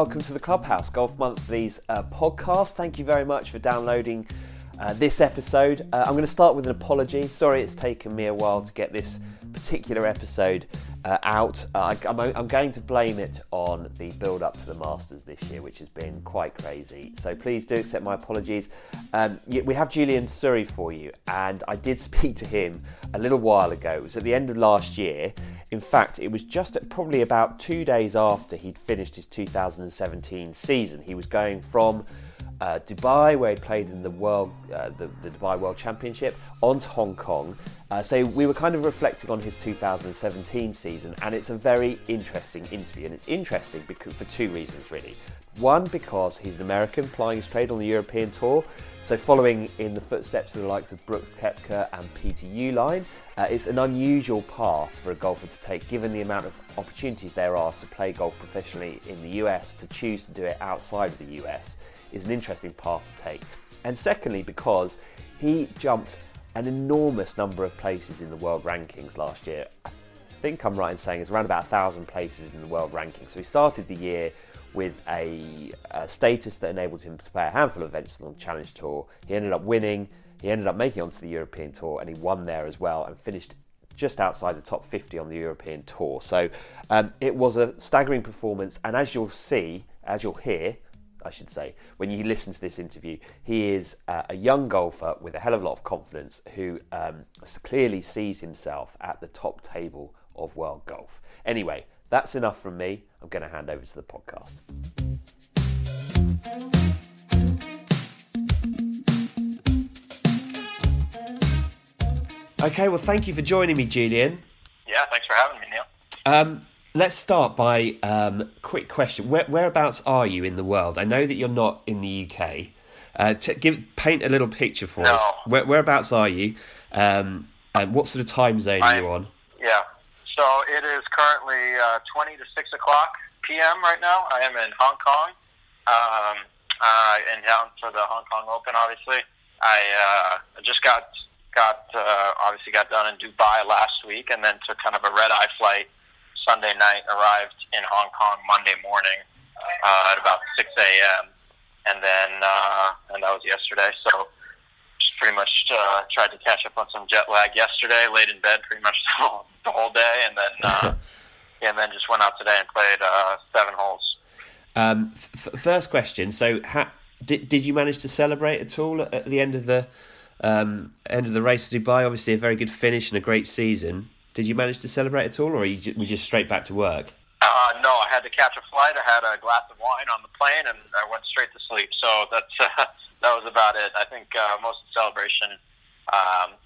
Welcome to the Clubhouse Golf Monthly's uh, podcast. Thank you very much for downloading uh, this episode. Uh, I'm going to start with an apology. Sorry it's taken me a while to get this particular episode uh, out. Uh, I, am going to blame it on the build up to the Masters this year, which has been quite crazy. So please do accept my apologies. Um, we have Julian Suri for you, and I did speak to him a little while ago. It was at the end of last year. In fact, it was just probably about two days after he'd finished his 2017 season. He was going from uh, Dubai, where he played in the world, uh, the, the, Dubai World Championship, on to Hong Kong. Uh, so we were kind of reflecting on his 2017 season, and it's a very interesting interview, and it's interesting because for two reasons really. One, because he's an American plying his trade on the European Tour, so following in the footsteps of the likes of Brooks Koepka and Peter Uihlein, uh, it's an unusual path for a golfer to take, given the amount of opportunities there are to play golf professionally in the US. To choose to do it outside of the US is an interesting path to take. And secondly, because he jumped an enormous number of places in the world rankings last year. I think I'm right in saying it's around about a thousand places in the world rankings. So he started the year with a, a, status that enabled him to play a handful of events on the Challenge Tour. He ended up winning. He ended up making onto the European Tour, and he won there as well, and finished just outside the top 50 on the European Tour. So um, it was a staggering performance, and as you'll see, as you'll hear, I should say, when you listen to this interview, he is uh, a young golfer with a hell of a lot of confidence who um, clearly sees himself at the top table of world golf. Anyway, that's enough from me. I'm going to hand over to the podcast. Okay, well, thank you for joining me, Julian. Yeah, thanks for having me, Neil. Um, let's start by um, quick question: Where, Whereabouts are you in the world? I know that you're not in the UK. Uh, t- give paint a little picture for no. us. Where, whereabouts are you? Um, and what sort of time zone are you on? Yeah, so it is currently uh, 20 to 6 o'clock p.m. right now. I am in Hong Kong, um, uh, and down for the Hong Kong Open, obviously. I uh, just got got uh, obviously got done in Dubai last week, and then took kind of a red eye flight Sunday night. Arrived in Hong Kong Monday morning uh, at about 6 a.m. And then uh, and that was yesterday. So pretty much uh, tried to catch up on some jet lag yesterday. Laid in bed pretty much the whole, the whole day, and then uh, and then just went out today and played uh, seven holes. Um, f- first question. So, ha- did did you manage to celebrate at all at the end of the um, end of the race to Dubai? Obviously, a very good finish and a great season. Did you manage to celebrate at all, or were you we just straight back to work? Uh, no, I had to catch a flight. I had a glass of wine on the plane, and I went straight to sleep. So that's uh, that was about it. I think uh, most of the celebration. Um,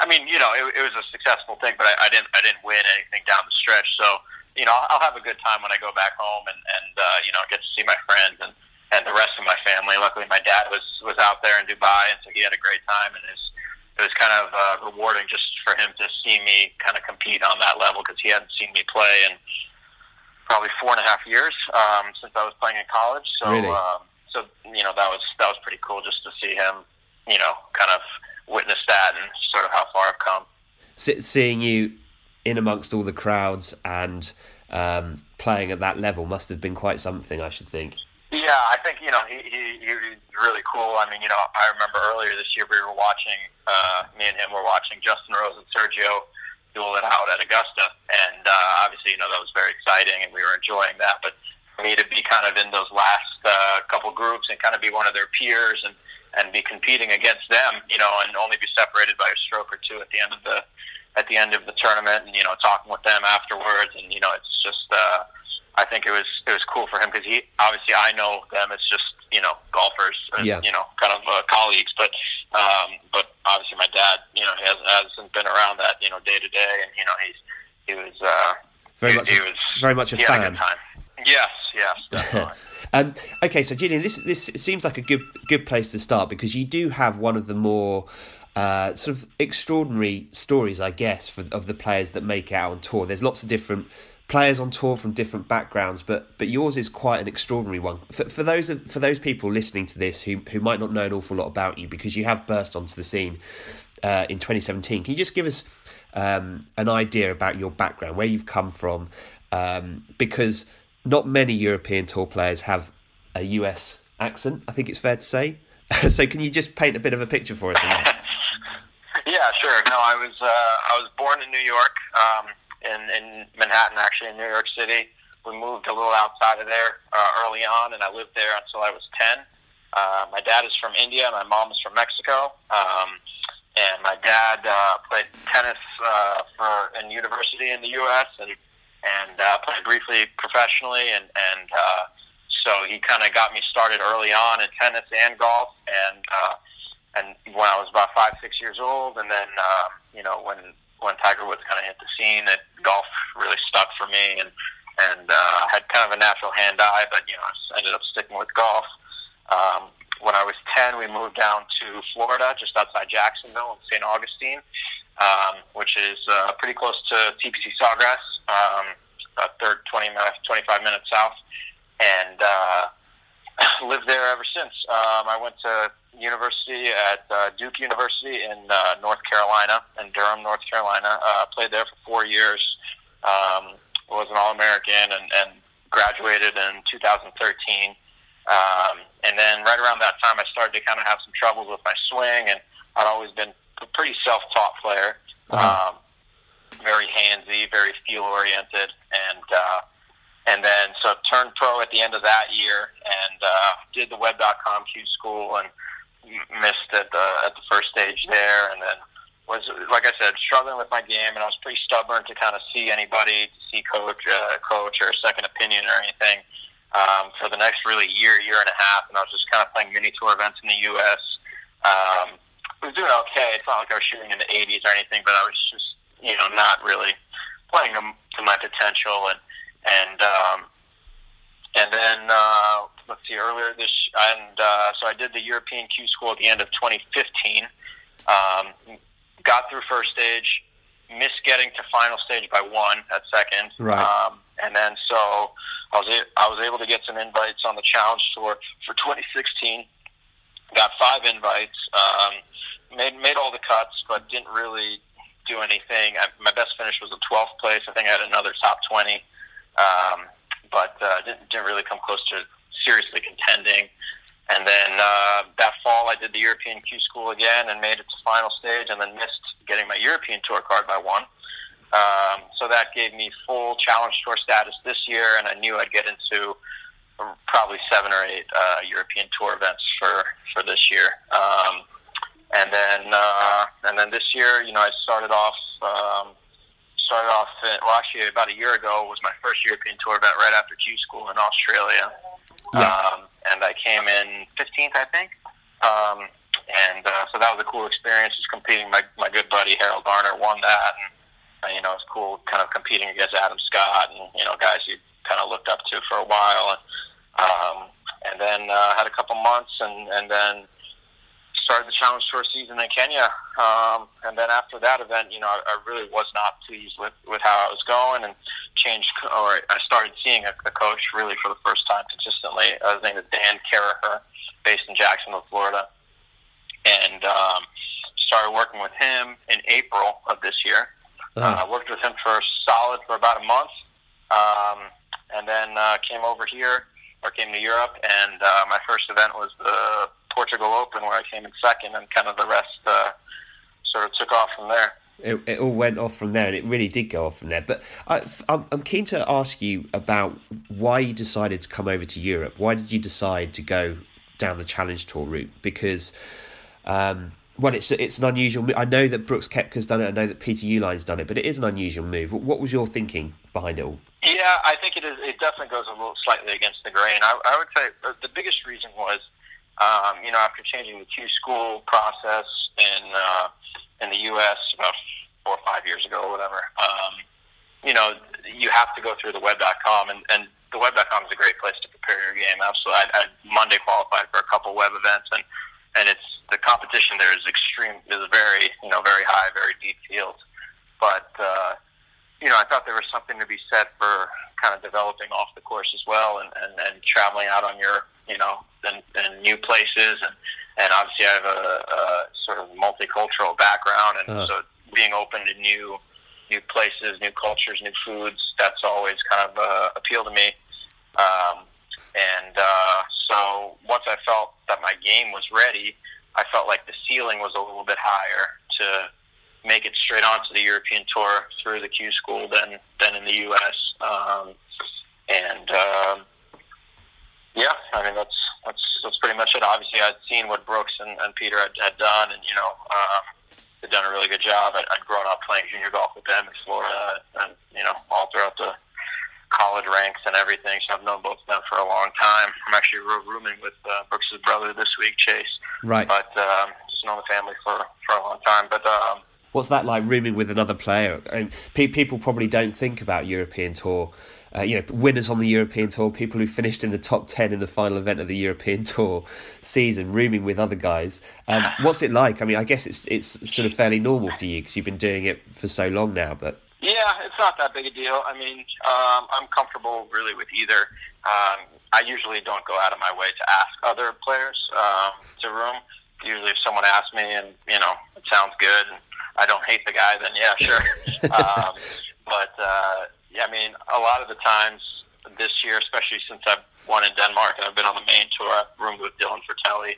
I mean, you know, it, it was a successful thing, but I, I didn't I didn't win anything down the stretch. So you know, I'll, I'll have a good time when I go back home and and uh, you know get to see my friends and and the rest of my family. Luckily, my dad was was out there in Dubai, and so he had a great time, and it was it was kind of uh, rewarding just for him to see me kind of compete on that level because he hadn't seen me play in probably four and a half years um, since I was playing in college. So. Really? Um, so you know that was that was pretty cool just to see him, you know, kind of witness that and sort of how far I've come. seeing you in amongst all the crowds and um, playing at that level must have been quite something, I should think. Yeah, I think you know he, he he's really cool. I mean, you know, I remember earlier this year we were watching, uh, me and him were watching Justin Rose and Sergio duel it out at Augusta, and uh, obviously, you know, that was very exciting, and we were enjoying that. But me to be kind of in those last uh, couple groups and kind of be one of their peers and and be competing against them, you know, and only be separated by a stroke or two at the end of the at the end of the tournament, and you know, talking with them afterwards, and you know, it's just uh, I think it was it was cool for him because he obviously I know them as just you know golfers, and, yeah. you know, kind of uh, colleagues, but um, but obviously my dad, you know, he hasn't, been around that you know day to day, and you know, he's he was uh, very he, much he was very much a he fan. Had a good time. Yes, yes, um, okay, so Julian, this this seems like a good good place to start because you do have one of the more uh, sort of extraordinary stories, I guess, for, of the players that make it out on tour. There's lots of different players on tour from different backgrounds, but but yours is quite an extraordinary one. For, for those for those people listening to this who who might not know an awful lot about you because you have burst onto the scene uh, in 2017, can you just give us um, an idea about your background, where you've come from? Um, because not many European tour players have a US accent. I think it's fair to say. so, can you just paint a bit of a picture for us? yeah, sure. No, I was uh, I was born in New York, um, in in Manhattan, actually in New York City. We moved a little outside of there uh, early on, and I lived there until I was ten. Uh, my dad is from India. My mom is from Mexico. Um, and my dad uh, played tennis uh, for in university in the U.S. and and uh, played briefly professionally, and and uh, so he kind of got me started early on in tennis and golf, and uh, and when I was about five six years old, and then uh, you know when when Tiger Woods kind of hit the scene, that golf really stuck for me, and and uh, had kind of a natural hand eye, but you know I ended up sticking with golf. Um, when I was 10, we moved down to Florida, just outside Jacksonville in St. Augustine, um, which is uh, pretty close to TPC Sawgrass, um, about third 20 minutes, 25 minutes south, and uh, lived there ever since. Um, I went to university at uh, Duke University in uh, North Carolina, in Durham, North Carolina. Uh, played there for four years. Um, was an All-American and, and graduated in 2013. Um, and then right around that time, I started to kind of have some troubles with my swing, and I'd always been a pretty self-taught player, uh-huh. um, very handsy, very feel-oriented, and uh, and then so turned pro at the end of that year, and uh, did the Web.com Q school, and missed at the at the first stage there, and then was like I said, struggling with my game, and I was pretty stubborn to kind of see anybody, to see coach, uh, coach, or a second opinion or anything um, for the next really year, year and a half, and I was just kind of playing mini tour events in the U.S. Um, I was doing okay. It's not like I was shooting in the 80s or anything, but I was just, you know, not really playing them to my potential. And and um, and then uh, let's see, earlier this and uh, so I did the European Q School at the end of 2015. Um, got through first stage, missed getting to final stage by one at second. Right. Um, and then so I was a- I was able to get some invites on the Challenge Tour for 2016. Got five invites. Um, made made all the cuts, but didn't really do anything. I, my best finish was a 12th place. I think I had another top 20, um, but uh, didn't didn't really come close to seriously contending. And then uh, that fall, I did the European Q School again and made it to final stage, and then missed getting my European Tour card by one. Um, so that gave me full challenge tour status this year, and I knew I'd get into probably seven or eight uh, European tour events for for this year. Um, and then uh, and then this year, you know, I started off um, started off in, well, actually about a year ago was my first European tour event right after Q school in Australia. Yeah. Um, and I came in 15th, I think. Um, and uh, so that was a cool experience. Just competing, my my good buddy Harold Varner won that, and and, you know, it's cool kind of competing against Adam Scott and, you know, guys you kind of looked up to for a while. And, um, and then uh, had a couple months and, and then started the Challenge Tour season in Kenya. Um, and then after that event, you know, I, I really was not pleased with, with how I was going and changed, or I started seeing a, a coach really for the first time consistently. Uh, his name is Dan Carraher, based in Jacksonville, Florida. And um, started working with him in April of this year. Uh-huh. Uh, worked with him for solid for about a month, um, and then uh, came over here or came to Europe. And uh, my first event was the Portugal Open, where I came in second, and kind of the rest uh, sort of took off from there. It, it, all went off from there, and it really did go off from there. But I, I'm, I'm keen to ask you about why you decided to come over to Europe. Why did you decide to go down the Challenge Tour route? Because um, well, it's it's an unusual. I know that Brooks Koepka's done it. I know that Peter Uihlein's done it, but it is an unusual move. What was your thinking behind it all? Yeah, I think it is. It definitely goes a little slightly against the grain. I, I would say the biggest reason was, um, you know, after changing the Q school process in uh, in the U.S. about four or five years ago or whatever. Um, you know, you have to go through the web.com, and, and the web.com is a great place to prepare your game. Absolutely, I, I Monday qualified for a couple web events, and and it's the competition there is extreme is very you know very high, very deep field. But uh, you know, I thought there was something to be said for kind of developing off the course as well, and, and, and traveling out on your you know in new places, and and obviously I have a, a sort of multicultural background, and uh. so being open to new new places, new cultures, new foods, that's always kind of uh, appeal to me. Um, and uh, so once I felt that my game was ready, I felt like the ceiling was a little bit higher to make it straight onto the European tour through the Q school than than in the U.S. Um, and um, yeah, I mean that's that's that's pretty much it. Obviously, I'd seen what Brooks and, and Peter had, had done, and you know. Um, they'd done a really good job. I'd, I'd grown up playing junior golf with them in Florida, and you know, all throughout the college ranks and everything. So I've known both of them for a long time. I'm actually rooming with uh, Brooks's brother this week, Chase. Right. But um, just known the family for for a long time. But um, what's that like rooming with another player? And pe- people probably don't think about European Tour. Uh, you know, winners on the European Tour, people who finished in the top ten in the final event of the European Tour season, rooming with other guys. Um, what's it like? I mean, I guess it's it's sort of fairly normal for you because you've been doing it for so long now. But yeah, it's not that big a deal. I mean, um, I'm comfortable really with either. Um, I usually don't go out of my way to ask other players um, to room. Usually, if someone asks me and you know it sounds good, I don't hate the guy, then yeah, sure. um, but uh, yeah, I mean, a lot of the times this year, especially since I've won in Denmark and I've been on the main tour, I've roomed with Dylan Frittelli.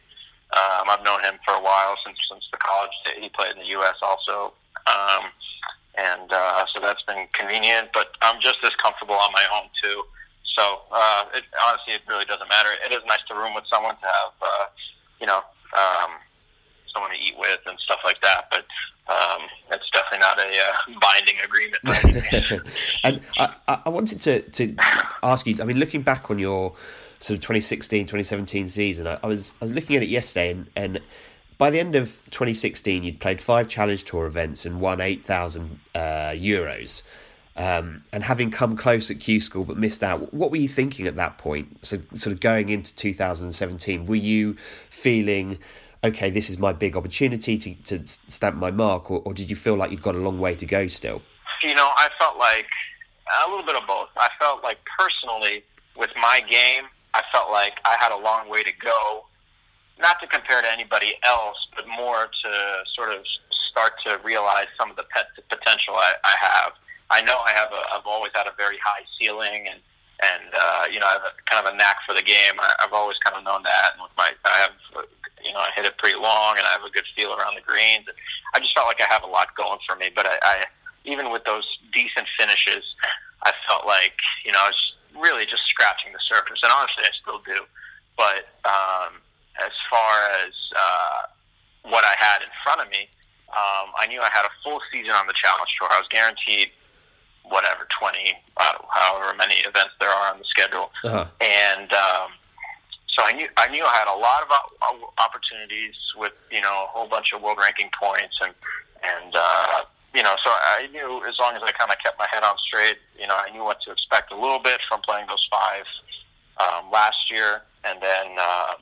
Um, I've known him for a while since since the college day. He played in the U.S. also. Um, and uh, so that's been convenient. But I'm just as comfortable on my own too. So uh, it, honestly, it really doesn't matter. It is nice to room with someone to have, uh, you know, um, someone to eat with and stuff like that. But um, it's definitely not a uh, binding agreement. and I, I wanted to, to ask you. I mean, looking back on your sort of 2016, 2017 season, I, I was I was looking at it yesterday, and, and by the end of 2016, you'd played five Challenge Tour events and won 8,000 uh, euros. Um, and having come close at Q School but missed out, what were you thinking at that point? So, sort of going into 2017, were you feeling, okay, this is my big opportunity to, to stamp my mark, or, or did you feel like you'd got a long way to go still? You know, I felt like a little bit of both. I felt like personally, with my game, I felt like I had a long way to go not to compare to anybody else, but more to sort of start to realize some of the pet potential I, I have. I know I have a, I've always had a very high ceiling and, and, uh, you know, I have a, kind of a knack for the game. I, I've always kind of known that. And with my, I have, you know, I hit it pretty long and I have a good feel around the greens. I just felt like I have a lot going for me, but I, I even with those decent finishes, I felt like, you know, I was really just scratching the surface. And honestly, I still do. But, um, as far as uh, what I had in front of me, um, I knew I had a full season on the Challenge Tour. I was guaranteed whatever twenty, uh, however many events there are on the schedule, uh-huh. and um, so I knew I knew I had a lot of opportunities with you know a whole bunch of world ranking points and and uh, you know so I knew as long as I kind of kept my head on straight, you know I knew what to expect a little bit from playing those five um, last year, and then. Uh,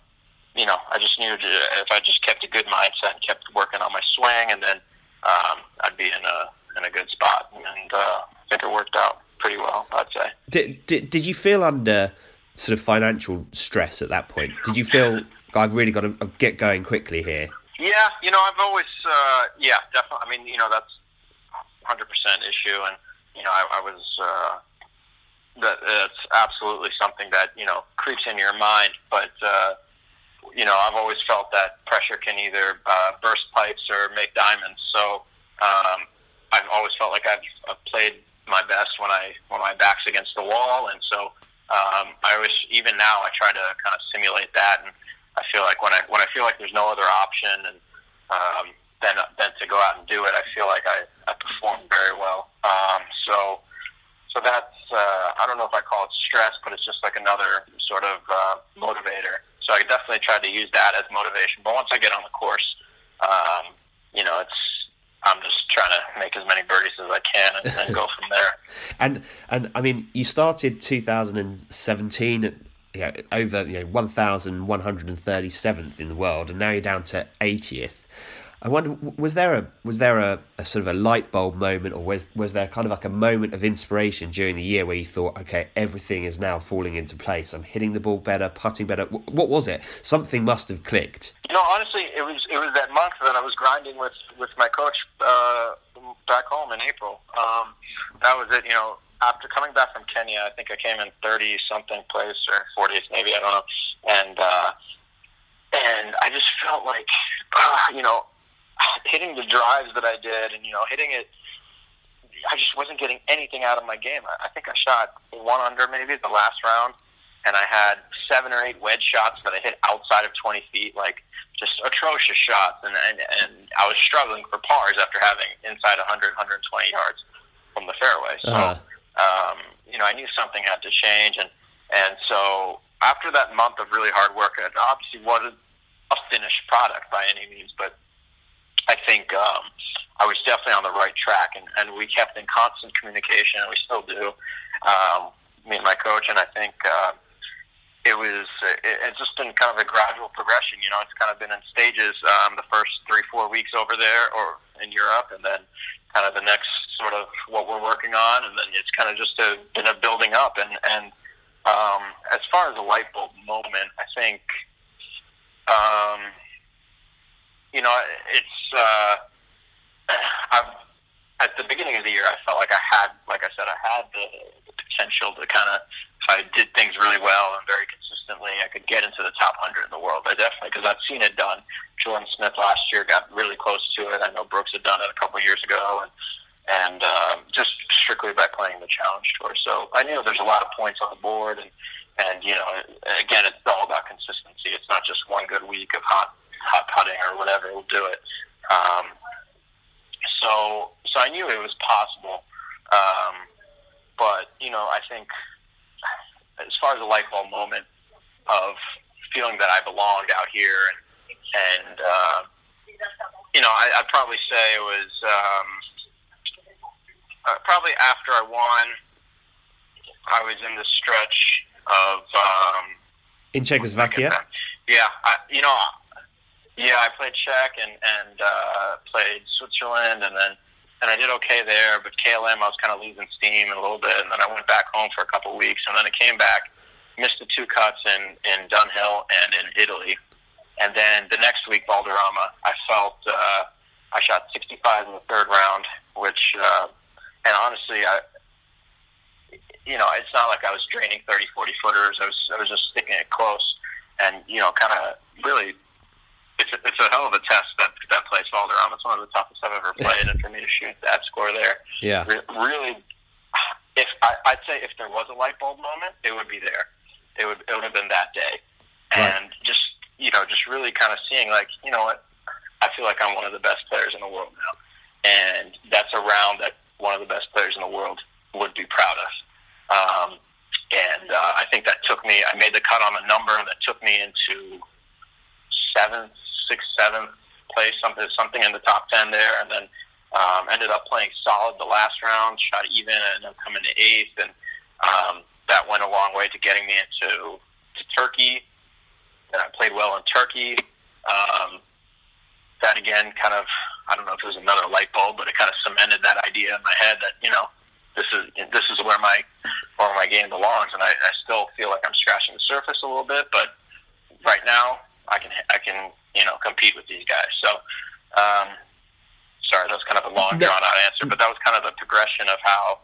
you know, I just knew if I just kept a good mindset and kept working on my swing, and then um, I'd be in a in a good spot. And uh, think it worked out pretty well. I'd say. Did did, did you feel under sort of financial stress at that point? Did you feel I've really got to get going quickly here? Yeah, you know, I've always, uh, yeah, definitely. I mean, you know, that's hundred percent issue, and you know, I, I was. Uh, that it's absolutely something that you know creeps in your mind, but uh, you know, I've always felt that pressure can either uh, burst pipes or make diamonds. So um, I've always felt like I've, I've played my best when I when my back's against the wall, and so um, I always, even now, I try to kind of simulate that. And I feel like when I when I feel like there's no other option, and um, then then to go out and do it, I feel like I, I perform very well. Um, so so that's uh, I don't know if I call it stress, but it's just like another sort of uh, motivator. So I definitely tried to use that as motivation. But once I get on the course, um, you know, it's I'm just trying to make as many birdies as I can and, and go from there. and and I mean, you started 2017 you know, over you know 1,137th in the world, and now you're down to 80th. I wonder, was there a was there a, a, sort of a light bulb moment, or was was there kind of like a moment of inspiration during the year where you thought, okay, everything is now falling into place. I'm hitting the ball better, putting better. What was it? Something must have clicked. You know, honestly, it was it was that month that I was grinding with with my coach uh, back home in April. Um, that was it. You know, after coming back from Kenya, I think I came in thirty something place or fortieth maybe I don't know, and uh, and I just felt like uh, you know hitting the drives that I did, and you know hitting it. I just wasn't getting anything out of my game. I, I think I shot one under maybe the last round, and I had seven or eight wedge shots that I hit outside of 20 feet, like just atrocious shots. And, and, and I was struggling for pars after having inside 100, 120 yards from the fairway. So, uh-huh. um, you know, I knew something had to change. And, and so after that month of really hard work, it obviously wasn't a finished product by any means, but I think um, I was definitely on the right track, and, and we kept in constant communication, and we still do. Um, me and my coach, and I think uh, it was it, it's just been kind of a gradual progression. You know, it's kind of been in stages. Um, the first three four weeks over there or in Europe, and then kind of the next sort of what we're working on, and then it's kind of just a, been a building up. And and um, as far as a light bulb moment, I think um, you know it's uh, I've at the beginning of the year, I felt like I had, like I said, I had the, the potential to kind of, if I did things really well and very consistently, I could get into the top 100 in the world. I definitely, because I've seen it done. Jordan Smith last year got really close to it. I know Brooks had done it a couple of years ago, and and um, just strictly by playing the challenge tour. So I knew there's a lot of points on the board, and and you know, again, it's all about consistency. It's not just one good week of hot hot putting or whatever will do it. Um, so so I knew it was possible. Um, but you know, I think as far as a light bulb moment of feeling that I belonged out here, and, and uh, you know, I, I'd probably say it was um, uh, probably after I won. I was in the stretch of um, in Czechoslovakia. Yeah, I, you know, yeah, I played Czech and and uh, played Switzerland, and then and I did okay there. But KLM, I was kind of losing steam a little bit, and then I went back home for a couple of weeks, and then I came back, missed the two cuts in in Dunhill and in Italy, and then the next week Valderrama, I felt uh, I shot 65 in the third round, which uh, and honestly, I you know, it's not like I was draining 30, 40 footers. I was I was just sticking it close, and you know, kind of really it's a, it's a hell of a test that that place Valderrama. It's one of the toughest I've ever played, and for me to shoot that score there, yeah, re- really. If I, I'd say if there was a light bulb moment, it would be there. It would it would have been that day, and right. just you know, just really kind of seeing like you know what, I feel like I'm one of the best players in the world now, and that's a round that one of the best players in the world would be proud of. Um, and uh, I think that took me. I made the cut on a number that took me into seventh, sixth, seventh place, something something in the top ten there, and then um, ended up playing solid the last round, shot even, and then coming to eighth, and um, that went a long way to getting me into to Turkey. And I played well in Turkey. Um, that again, kind of, I don't know if it was another light bulb, but it kind of cemented that idea in my head that you know this is this is where my where my game belongs, and I, I still feel like I'm scratching the surface a little bit, but right now I can I can you know compete with these guys. So, um, sorry, that was kind of a long drawn out answer, but that was kind of the progression of how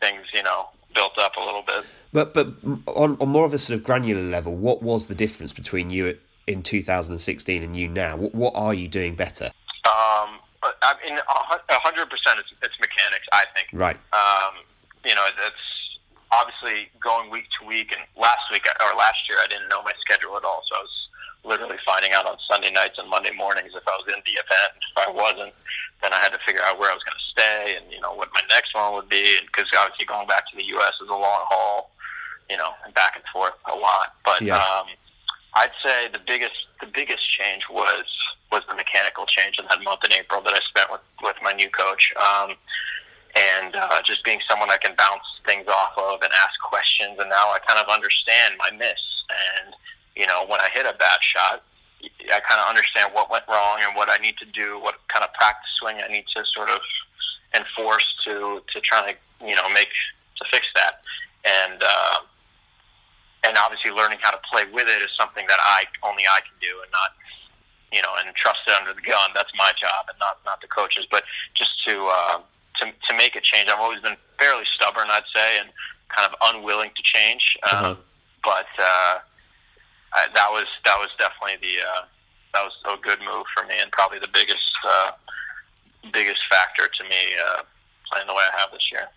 things you know built up a little bit. But but on, on more of a sort of granular level, what was the difference between you in 2016 and you now? What, what are you doing better? Um, I mean, hundred percent, it's it's mechanics. I think. Right. Um, you know, it's obviously going week to week. And last week or last year, I didn't know my schedule at all, so I was literally finding out on Sunday nights and Monday mornings if I was in the event. If I wasn't, then I had to figure out where I was going to stay and you know what my next one would be. Because obviously going back to the U.S. is a long haul, you know, and back and forth a lot. But yeah. um, I'd say the biggest the biggest change was was the mechanical change in that month in April that I spent with with my new coach. Um, and uh, just being someone I can bounce things off of and ask questions, and now I kind of understand my miss and you know, when I hit a bad shot, I kind of understand what went wrong and what I need to do, what kind of practice swing I need to sort of enforce to to try to you know make to fix that, and uh, and obviously learning how to play with it is something that I only I can do and not you know and trust it under the gun. That's my job and not not the coaches, but just to uh, to to make a change. I've always been fairly stubborn, I'd say, and kind of unwilling to change. Um, Uh-huh. But uh, I, that was that was definitely the uh, that was a good move for me, and probably the biggest uh, biggest factor to me uh, playing the way I have this year.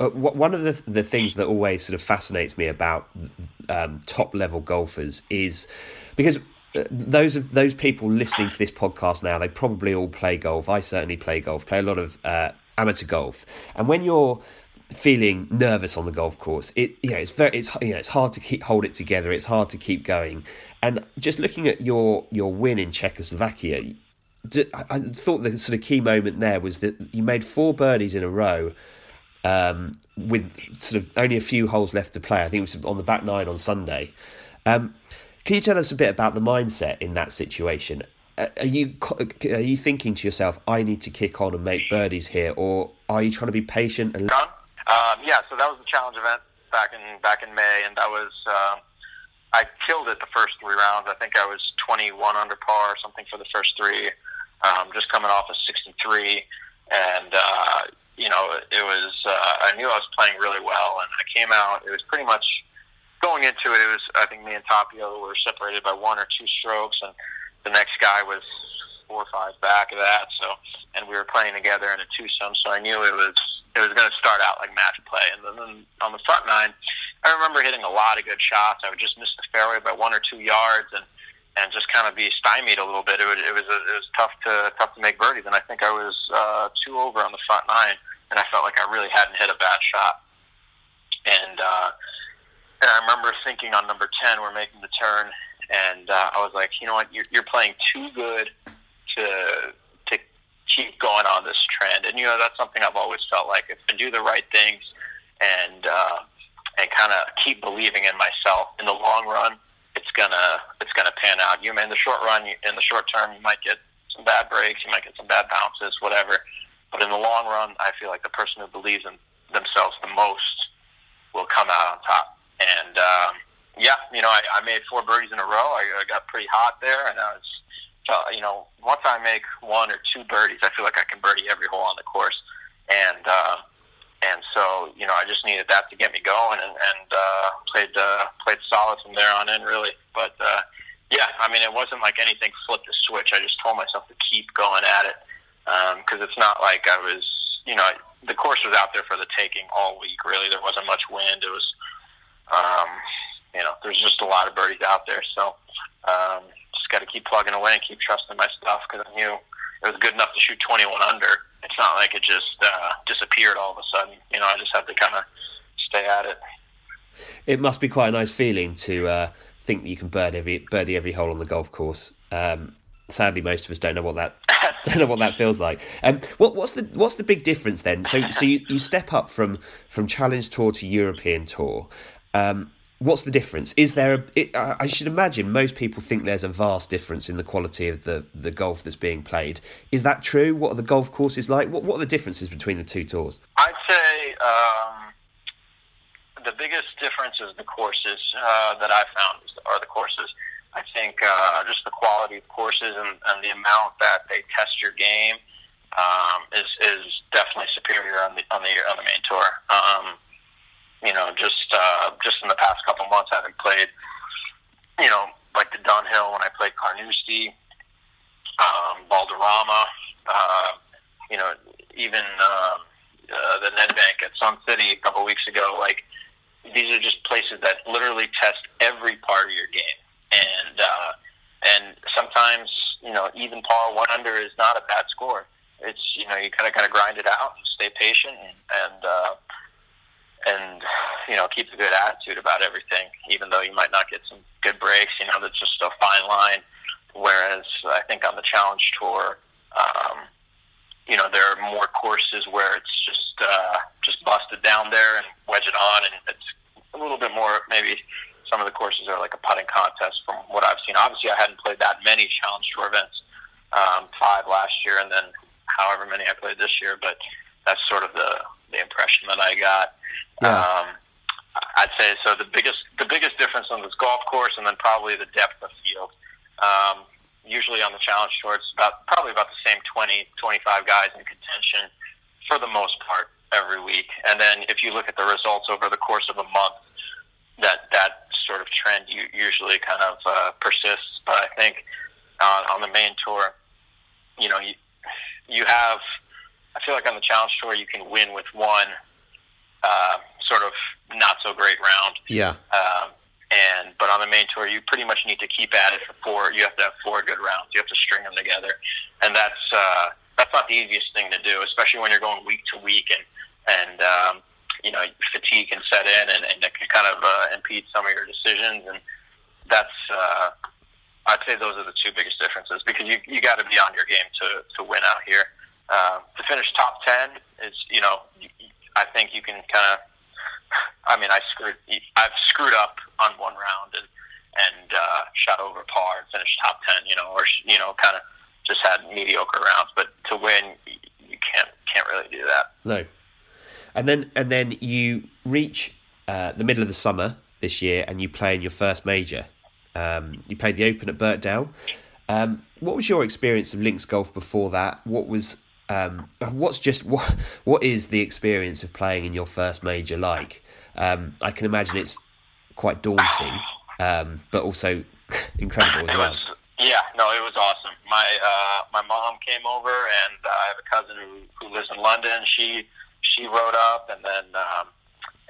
Uh, one of the the things that always sort of fascinates me about um, top level golfers is because uh, those of those people listening to this podcast now they probably all play golf. I certainly play golf. Play a lot of uh, amateur golf, and when you're feeling nervous on the golf course it you know it's very it's you know it's hard to keep hold it together it's hard to keep going and just looking at your your win in Czechoslovakia I thought the sort of key moment there was that you made four birdies in a row um, with sort of only a few holes left to play. I think it was on the back nine on Sunday. Um, can you tell us a bit about the mindset in that situation? Are you are you thinking to yourself, "I need to kick on and make birdies here," or are you trying to be patient and Done. Um, yeah, so that was the challenge event back in back in May, and that was um, I killed it the first three rounds. I think I was 21 under par or something for the first three, um, just coming off a 63, and uh, you know it was uh, I knew I was playing really well, and I came out. It was pretty much going into it. It was I think me and Tapio were separated by one or two strokes, and the next guy was four or five back of that. So, and we were playing together in a twosome. So I knew it was it was going to start out like match play. And then, on the front nine, I remember hitting a lot of good shots. I would just miss the fairway by one or two yards, and and just kind of be stymied a little bit. It, would, it was it was tough to tough to make birdies. And I think I was uh, two over on the front nine, and I felt like I really hadn't hit a bad shot. And uh, and I remember thinking on number ten, we're making the turn, and uh, I was like, you know what, you're, you're playing too good to to keep going on this trend. And you know, that's something I've always felt like if I do the right things and uh, and kind of keep believing in myself in the long run, it's gonna it's gonna pan out. You in the short run, in the short term, you might get some bad breaks, you might get some bad bounces, whatever. But in the long run, I feel like the person who believes in themselves the most will come out on top. And um, yeah, you know, I, I made four birdies in a row. I, I got pretty hot there, and I was, felt, you know, once I make one or two birdies, I feel like I can birdie every hole on the course. And uh, and so, you know, I just needed that to get me going, and, and uh, played uh, played solid from there on in, really. But uh, yeah, I mean, it wasn't like anything flipped the switch. I just told myself to keep going at it because it's not like I was, you know, the course was out there for the taking all week. Really, there wasn't much wind. It was, um, you know, there's just a lot of birdies out there. So um, just got to keep plugging away and keep trusting my stuff because I knew it was good enough to shoot 21 under. It's not like it just uh, disappeared all of a sudden. You know, I just had to kind of stay at it. it must be quite a nice feeling to uh, think that you can bird every birdie every hole on the golf course. Um, sadly, most of us don't know what that don't know what that feels like. Um, what, what's the what's the big difference then? So so you, you step up from from Challenge Tour to European Tour. Um, what's the difference? Is there a? It, I I should imagine most people think there's a vast difference in the quality of the the golf that's being played. Is that true? What are the golf courses like? What what are the differences between the two tours? I'd say um, the biggest difference is the courses uh, that I've found are the courses. I think uh, just the quality of courses and, and the amount that they test your game um, is is definitely superior on the on the on the main tour. Um, you know, just uh, just in the past couple months, having played, you know, like the Dunhill when I played Carnoustie, um, Valderrama, uh, you know, even uh, uh, the Nedbank at Sun City a couple weeks ago. Like these are just places that literally test every part of your game, and uh, and sometimes you know even par one under is not a bad score. It's you know you gotta kind of grind it out, and stay patient, and and, uh, and you know keep a good attitude about everything, even though you might not get some good breaks. You know that's just a fine line. Whereas I think on the Challenge Tour, um, you know there are more courses where it's just uh, just busted down there and wedge it on, and it's a little bit more maybe. Some of the courses are like a putting contest from what I've seen. Obviously, I hadn't played that many Challenge Tour events, um, five last year, and then however many I played this year. But that's sort of the the impression that I got. Yeah. Um, I'd say so. The biggest the biggest difference on this golf course, and then probably the depth of field. Um, usually on the Challenge Tour, it's about probably about the same 20, 25 guys in contention for the most part every week. And then if you look at the results over the course of a month, that that sort of trend usually kind of uh, persists. But I think uh, on the main tour, you know, you you have. I feel like on the challenge tour, you can win with one uh, sort of not so great round. Yeah. Um, and but on the main tour, you pretty much need to keep at it for four. You have to have four good rounds. You have to string them together, and that's uh, that's not the easiest thing to do, especially when you're going week to week and and um, you know fatigue can set in and, and it can kind of uh, impede some of your decisions. And that's uh, I'd say those are the two biggest differences because you you got to be on your game to to win out here. Uh, to finish top ten is you know I think you can kind of. I mean, I screwed. I've screwed up on one round and and uh, shot over par and finished top ten. You know, or you know, kind of just had mediocre rounds. But to win, you can't can't really do that. No. And then and then you reach uh, the middle of the summer this year, and you play in your first major. Um, you played the Open at Birkdale. Um, what was your experience of links golf before that? What was um, what's just what what is the experience of playing in your first major like? Um, I can imagine it's quite daunting, um, but also incredible as well. Was, yeah, no, it was awesome. My uh, my mom came over, and uh, I have a cousin who, who lives in London. She she rode up, and then um,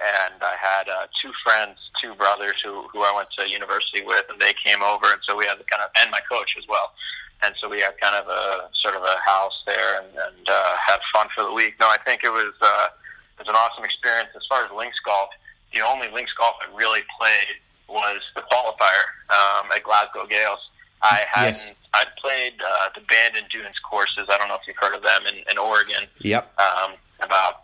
and I had uh, two friends, two brothers who who I went to university with, and they came over, and so we had the kind of and my coach as well and so we had kind of a sort of a house there and, and uh, had fun for the week. No, I think it was uh, it was an awesome experience. As far as links golf, the only links golf I really played was the qualifier um, at Glasgow Gailes. I hadn't. Yes. I'd played uh, the Bandon Dunes courses. I don't know if you've heard of them in, in Oregon. Yep. Um, about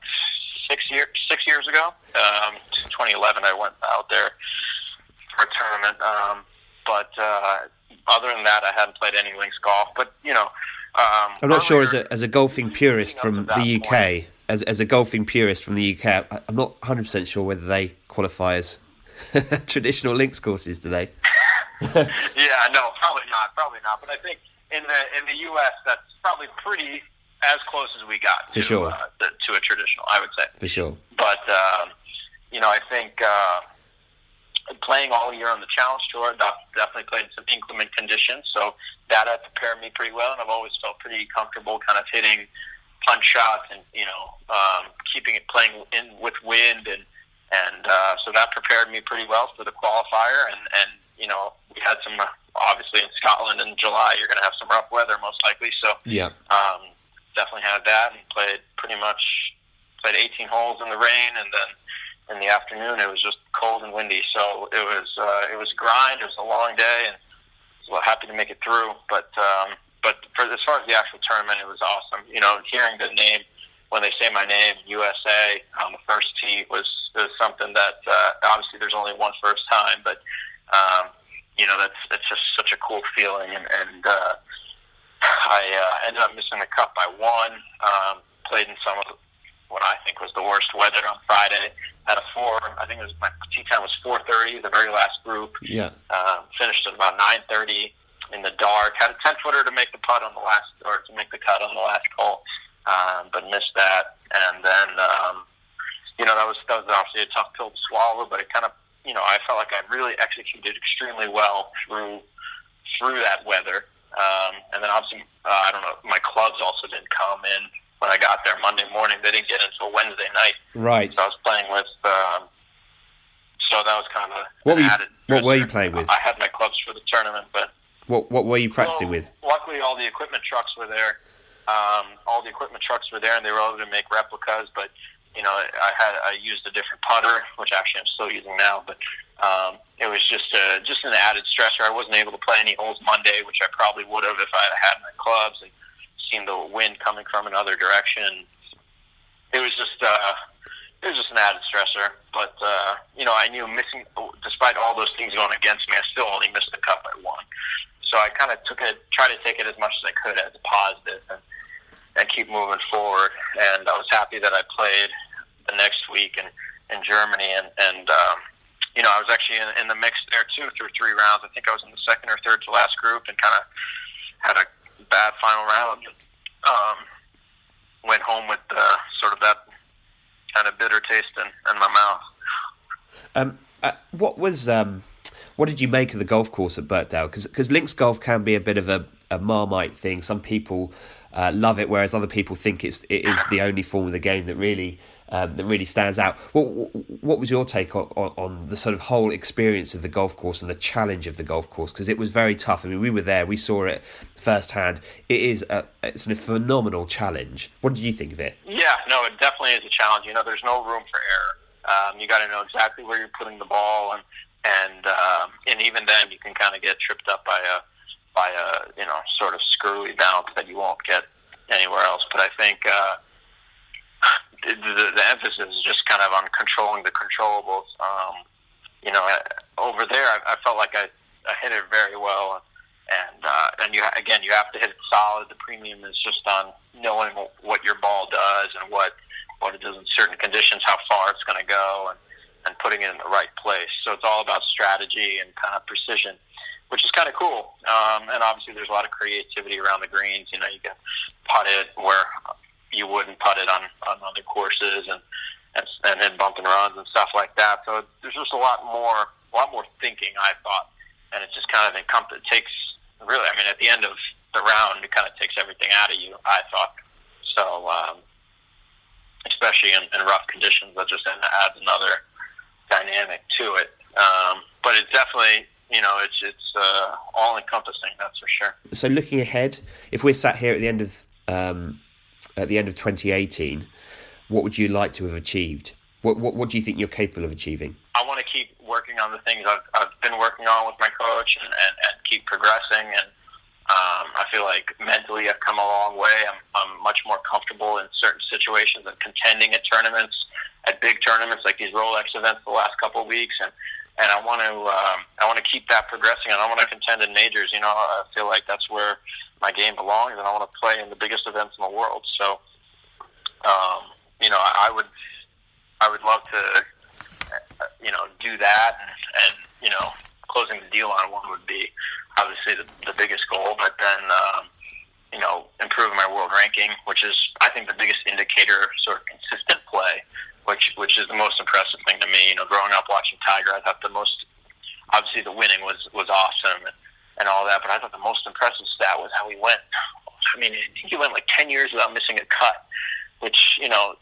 six years six years ago, um, 2011, I went out there for a tournament. Um, but uh, other than that, I hadn't played any links golf. But you know, um, I'm not sure as a as a golfing purist from the UK. Point, as, as a golfing purist from the UK, I'm not 100 percent sure whether they qualify as traditional links courses, do they? yeah, no, probably not, probably not. But I think in the in the US, that's probably pretty as close as we got For to sure. uh, to a traditional. I would say for sure. But um, you know, I think. Uh, playing all year on the Challenge Tour, definitely played in some inclement conditions, so that had prepared me pretty well, and I've always felt pretty comfortable kind of hitting punch shots and you know um, keeping it playing in with wind and and uh, so that prepared me pretty well for the qualifier and and you know we had some obviously in Scotland in July you're going to have some rough weather most likely so yeah. um, definitely had that and played pretty much played 18 holes in the rain and then in the afternoon. It was just cold and windy, so it was uh, it was grind. It was a long day, and was happy to make it through. But um, but for as far as the actual tournament, it was awesome. You know, hearing the name when they say my name, USA on the first tee was, was something that uh, obviously there's only one first time, but um, you know that's it's just such a cool feeling, and, and uh, I uh, ended up missing the cup by one. Um, played in some of what I think was the worst weather on Friday. Had a four. I think it was my tee time was four thirty. The very last group. Yeah. Uh, finished at about nine thirty in the dark. Had a ten footer to make the putt on the last or to make the cut on the last hole, um, but missed that. And then um, you know that was that was obviously a tough pill to swallow, but it kind of you know I felt like I really executed extremely well through through that weather. Um, and then obviously, uh, I don't know, my clubs also didn't come in when I got there Monday morning. They didn't get until Wednesday night. Right. So I was playing with. Um, so that was kind of what were you, what were you playing with? I had my clubs for the tournament, but what what were you practicing well, with? Luckily, all the equipment trucks were there. Um, all the equipment trucks were there, and they were able to make replicas. But you know, I had I used a different putter, which actually I'm still using now. But um, it was just a, just an added stressor. I wasn't able to play any holes Monday, which I probably would have if I had had my clubs. And seen the wind coming from another direction. It was just uh, it was just an added stressor. But uh, you know, I knew missing, despite all those things going against me, I still only missed the cut by one. So I kind of took it, tried to take it as much as I could as a positive, and and keep moving forward. And I was happy that I played the next week in in Germany, and and um, you know, I was actually in, in the mix there too through three rounds. I think I was in the second or third to last group, and kind of had a bad final round. Um, went home with uh, sort of that kind of bitter taste in, in my mouth. Um, uh, what was um, what did you make of the golf course at Birkdale? Because links golf can be a bit of a, a marmite thing. Some people uh, love it, whereas other people think it's it is the only form of the game that really um, that really stands out. What what was your take on, on, on, the sort of whole experience of the golf course and the challenge of the golf course? Because it was very tough. I mean, we were there, we saw it firsthand. It is a it's a phenomenal challenge. What did you think of it? Yeah, no, it definitely is a challenge. You know, there's no room for error. Um, you got to know exactly where you're putting the ball, and and um, and even then, you can kind of get tripped up by a by a you know sort of screwy bounce that you won't get anywhere else. But I think. Uh, the, the emphasis is just kind of on controlling the controllables. Um, you know, over there, I, I felt like I, I hit it very well, and uh, and you again, you have to hit it solid. The premium is just on knowing what your ball does and what what it does in certain conditions, how far it's going to go, and and putting it in the right place. So it's all about strategy and kind of precision, which is kind of cool. Um, and obviously, there's a lot of creativity around the greens. You know, you can putt it where you wouldn't put it on on other courses and and, and bump and runs and stuff like that. So there's just a lot more a lot more thinking I thought, and it just kind of encompass it takes really. I mean, at the end of the round, it kind of takes everything out of you. I thought so, um, especially in, in rough conditions. That just adds another dynamic to it. Um, but it definitely you know, it's it's uh, all encompassing. That's for sure. So looking ahead, if we're sat here at the end of um, at the end of 2018, what would you like to have achieved? What, what, what do you think you're capable of achieving? I want to keep working on the things I've, I've been working on with my coach and, and, and keep progressing. And um, I feel like mentally I've come a long way. I'm, I'm much more comfortable in certain situations and contending at tournaments, at big tournaments like these Rolex events the last couple of weeks. And, and I want to um, I want to keep that progressing, and I want to contend in majors. You know, I feel like that's where my game belongs, and I want to play in the biggest events in the world. So, um, you know, I, I would, I would love to, uh, you know, do that, and, and you know, closing the deal on one would be obviously the, the biggest goal. But then, um, you know, improving my world ranking, which is I think the biggest indicator of sort of consistent play, which which is the most impressive thing to me. You know, growing up watching Tiger, I thought the most obviously the winning was was awesome. And, and all that. But I thought the most impressive stat was how he went. I mean, I think he went like ten years without missing a cut, which you know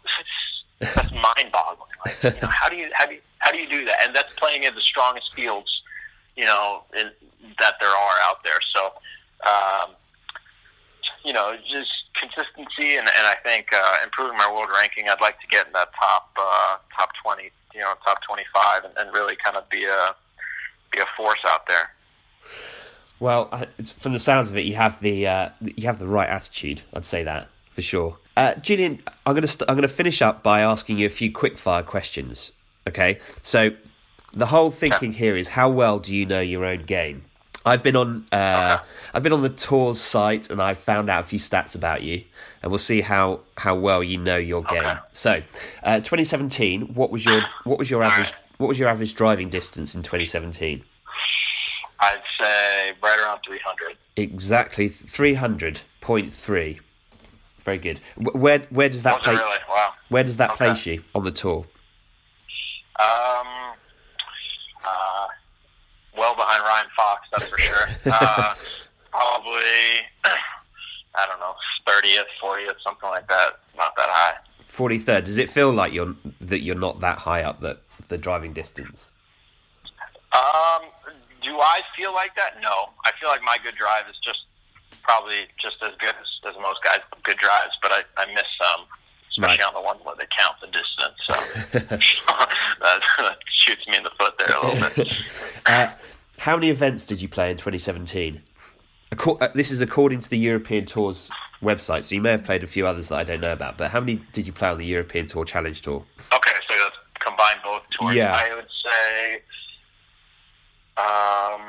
that's mind-boggling. Like, you know, how do you how do you, how do you do that? And that's playing in the strongest fields, you know, in, that there are out there. So, um, you know, just consistency, and, and I think uh, improving my world ranking. I'd like to get in that top uh, top twenty, you know, top twenty-five, and, and really kind of be a be a force out there. Well, from the sounds of it, you have the uh, you have the right attitude. I'd say that for sure. Uh, Julian, I'm going to st- I'm to finish up by asking you a few quick fire questions. Okay, so the whole thinking here is how well do you know your own game? I've been on uh, I've been on the tours site and I've found out a few stats about you, and we'll see how, how well you know your game. Okay. So, uh, 2017, what was your what was your average what was your average driving distance in 2017? I'd say right around 300. Exactly, 300.3. Very good. Where where does that place? Really? Wow. Where does that okay. place you on the tour? Um, uh, well behind Ryan Fox, that's for sure. uh, probably, I don't know, thirtieth, fortieth, something like that. Not that high. Forty third. Does it feel like you're that you're not that high up that the driving distance? Um, do I feel like that? No. I feel like my good drive is just probably just as good as, as most guys' good drives, but I, I miss some, especially right. on the ones where they count the distance. So that, shoots me in the foot there a little bit. uh, how many events did you play in 2017? Uh, this is according to the European Tour's website, so you may have played a few others that I don't know about. But how many did you play on the European Tour Challenge Tour? Okay, so combined both tours. Yeah. I would say um,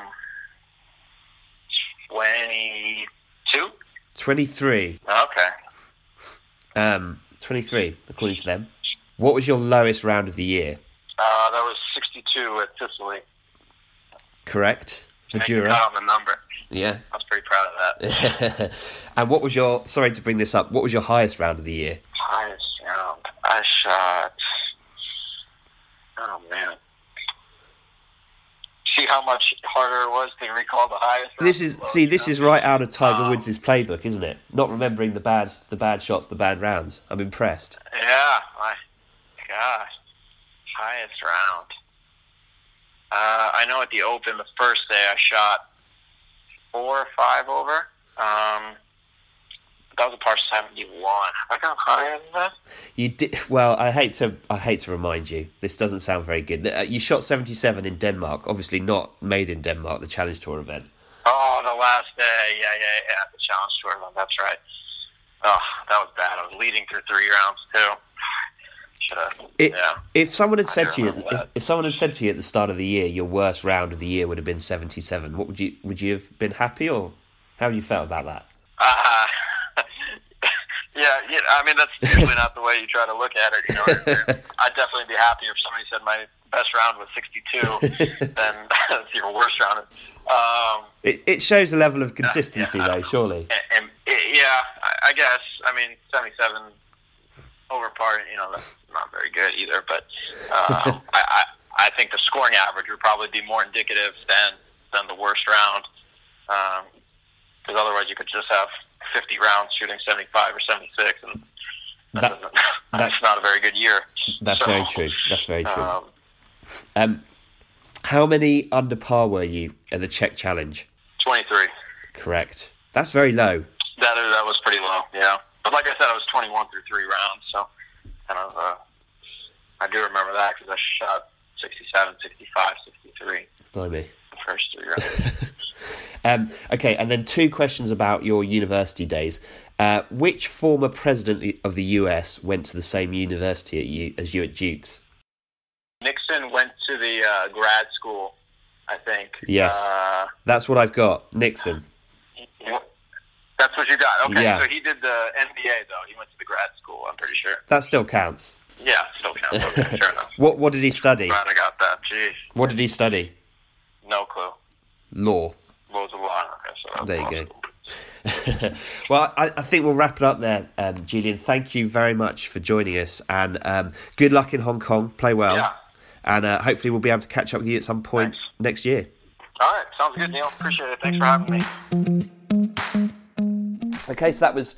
22? 23. Okay. Um, 23, according to them. What was your lowest round of the year? Uh, that was 62 at Sicily. Correct. Jura. on the number. Yeah. I was pretty proud of that. and what was your, sorry to bring this up, what was your highest round of the year? Highest round? I shot how much harder it was to recall the highest. This is see, this is right out of Tiger um, Woods' playbook, isn't it? Not remembering the bad, the bad shots, the bad rounds. I'm impressed. Yeah, my gosh, highest round. Uh, I know at the Open, the first day I shot four or five over. Um, that was a par seventy one. I got higher than that. You did well. I hate to I hate to remind you. This doesn't sound very good. Uh, you shot seventy seven in Denmark. Obviously not made in Denmark. The Challenge Tour event. Oh, the last day. Yeah, yeah, yeah. The Challenge Tour event. That's right. Oh, that was bad. I was leading through three rounds too. It, yeah. If someone had said to you, if, if, someone had said to you at the start of the year, your worst round of the year would have been seventy-seven, what would you would you have been happy or how have you felt about that? Uh, yeah, yeah, I mean that's usually not the way you try to look at it. You know, I'd definitely be happy if somebody said my best round was sixty-two, then that's your worst round. Um, it, it shows a level of consistency, yeah, though, surely. And, and it, yeah, I, I guess. I mean, seventy-seven over par, you know, that's not very good either. But uh, I, I, I think the scoring average would probably be more indicative than than the worst round, because um, otherwise you could just have 50 rounds shooting 75 or 76, and that, that that's not a very good year. That's so, very true. That's very true. Um, um, how many under par were you at the Czech Challenge? 23. Correct. That's very low. That that was pretty low. Yeah. But like I said, I was 21 through three rounds, so kind of uh, I do remember that because I shot 67, 65, 63. Blimey. First three rounds. um, okay, and then two questions about your university days. Uh, which former president of the US went to the same university you, as you at Duke's? Nixon went to the uh, grad school, I think. Yes, uh, that's what I've got. Nixon. That's what you got. Okay, yeah. so he did the MBA though. He went to the grad school. I'm pretty sure. That still counts. Yeah, still counts. Okay, sure enough. What What did he study? Glad I got that. Jeez. What did he study? No clue. Law. Laws of law. Okay, so there you go. well, I, I, think we'll wrap it up there, um, Julian. Thank you very much for joining us, and um, good luck in Hong Kong. Play well, yeah. and uh, hopefully we'll be able to catch up with you at some point Thanks. next year. All right, sounds good, Neil. Appreciate it. Thanks for having me. Okay, so that was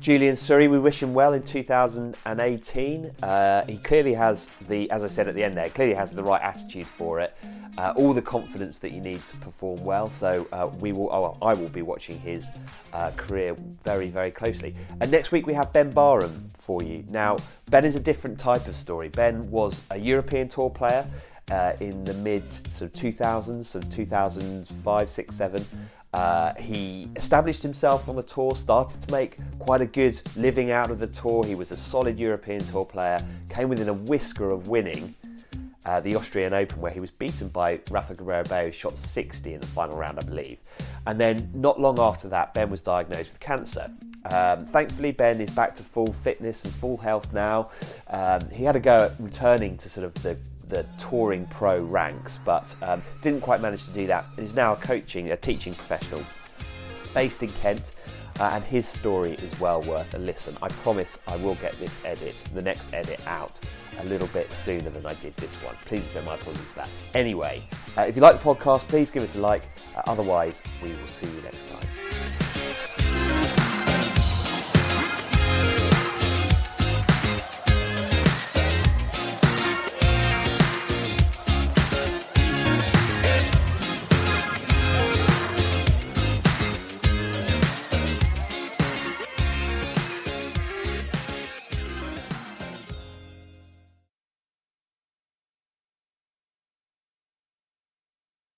Julian Suri. We wish him well in 2018. Uh, he clearly has the, as I said at the end there, clearly has the right attitude for it. Uh, all the confidence that you need to perform well. So uh, we will, oh, I will be watching his uh, career very, very closely. And next week we have Ben Barham for you. Now, Ben is a different type of story. Ben was a European Tour player. Uh, in the mid sort of 2000s, sort of 2005, 6, 7. Uh, he established himself on the tour, started to make quite a good living out of the tour. He was a solid European Tour player, came within a whisker of winning uh, the Austrian Open, where he was beaten by Rafa Cabrera Bello, shot 60 in the final round, I believe. And then, not long after that, Ben was diagnosed with cancer. Um, thankfully, Ben is back to full fitness and full health now. Um, he had to go at returning to sort of the the touring pro ranks, but um, didn't quite manage to do that. He's now a coaching, a teaching professional based in Kent, uh, and his story is well worth a listen. I promise I will get this edit, the next edit, out a little bit sooner than I did this one. Please accept my apologies for that. Anyway, uh, if you like the podcast, please give us a like. Uh, otherwise, we will see you next time.